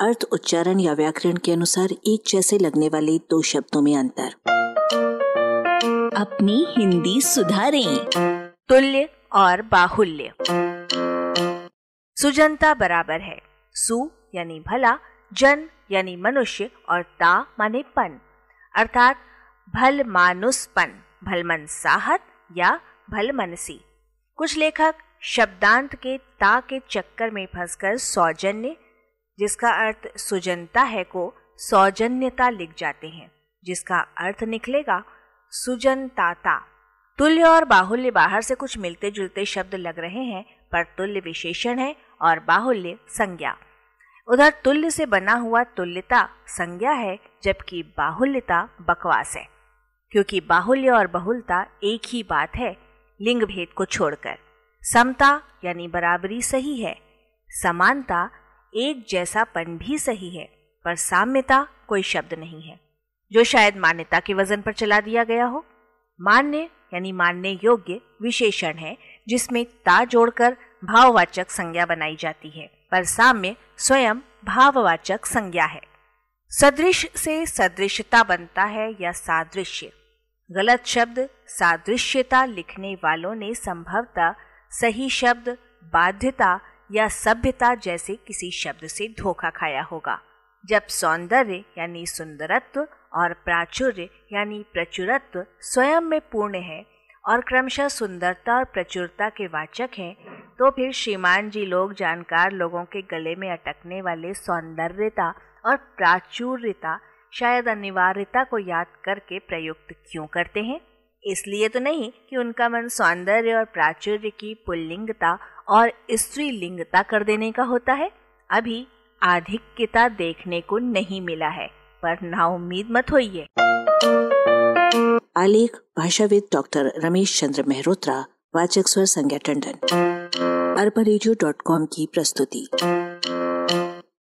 अर्थ, उच्चारण या व्याकरण के अनुसार एक जैसे लगने वाले दो शब्दों में अंतर। अपनी हिंदी सुधारें। तुल्य और बाहुल्य। सुजनता बराबर है। सु यानी भला, जन यानी मनुष्य और ता माने पन। अर्थात, भल मानुसपन भलमन साहत या भल मनसी। कुछ लेखक शब्दांत के ता के चक्कर में फंसकर सौजन्य जिसका अर्थ सुजनता है को सौजन्यता लिख जाते हैं। जिसका अर्थ निकलेगा सुजनताता। तुल्य और बाहुल्य बाहर से कुछ मिलते जुलते शब्द लग रहे हैं, पर तुल्य विशेषण है और बाहुल्य संज्ञा। उधर तुल्य से बना हुआ तुल्यता संज्ञा है, जबकि बाहुल्यता बकवास है। क्योंकि बाहुल्य और बहुलता एक ही बात है लिंग भेद को छोड़कर। समता यानी बराबरी सही है, समानता एक जैसापन भी सही है, पर साम्यता कोई शब्द नहीं है, जो शायद मान्यता के वज़न पर चला दिया गया हो। मान्य, यानी मानने योग्य, विशेषण है, जिसमें ता जोड़कर भाववाचक संज्ञा बनाई जाती है, पर साम्य स्वयं भाववाचक संज्ञा है। सदृश से सदृशता बनता है या सादृश्य? गलत शब्द सादृश्यता लिखने वालों ने संभवतः सही शब्द, बाध्यता या सभ्यता जैसे किसी शब्द से धोखा खाया होगा। जब सौंदर्य यानी सुंदरत्व और प्राचुर्य यानी प्रचुरत्व स्वयं में पूर्ण है और क्रमशः सुंदरता और प्रचुरता के वाचक हैं तो फिर श्रीमान जी लोग जानकार लोगों के गले में अटकने वाले सौंदर्यता और प्राचुर्यता शायद अनिवार्यता को याद करके प्रयुक्त क्यों करते हैं? इसलिए तो नहीं कि उनका मन सौंदर्य और प्राचुर्य की पुल्लिंगता और स्त्रीलिंगता कर देने का होता है। अभी आधिक्यता देखने को नहीं मिला है, पर ना उम्मीद मत होइए। आलेख, भाषाविद डॉक्टर रमेश चंद्र मेहरोत्रा, वाचक स्वर संज्ञा टंडन। अरबा की प्रस्तुति।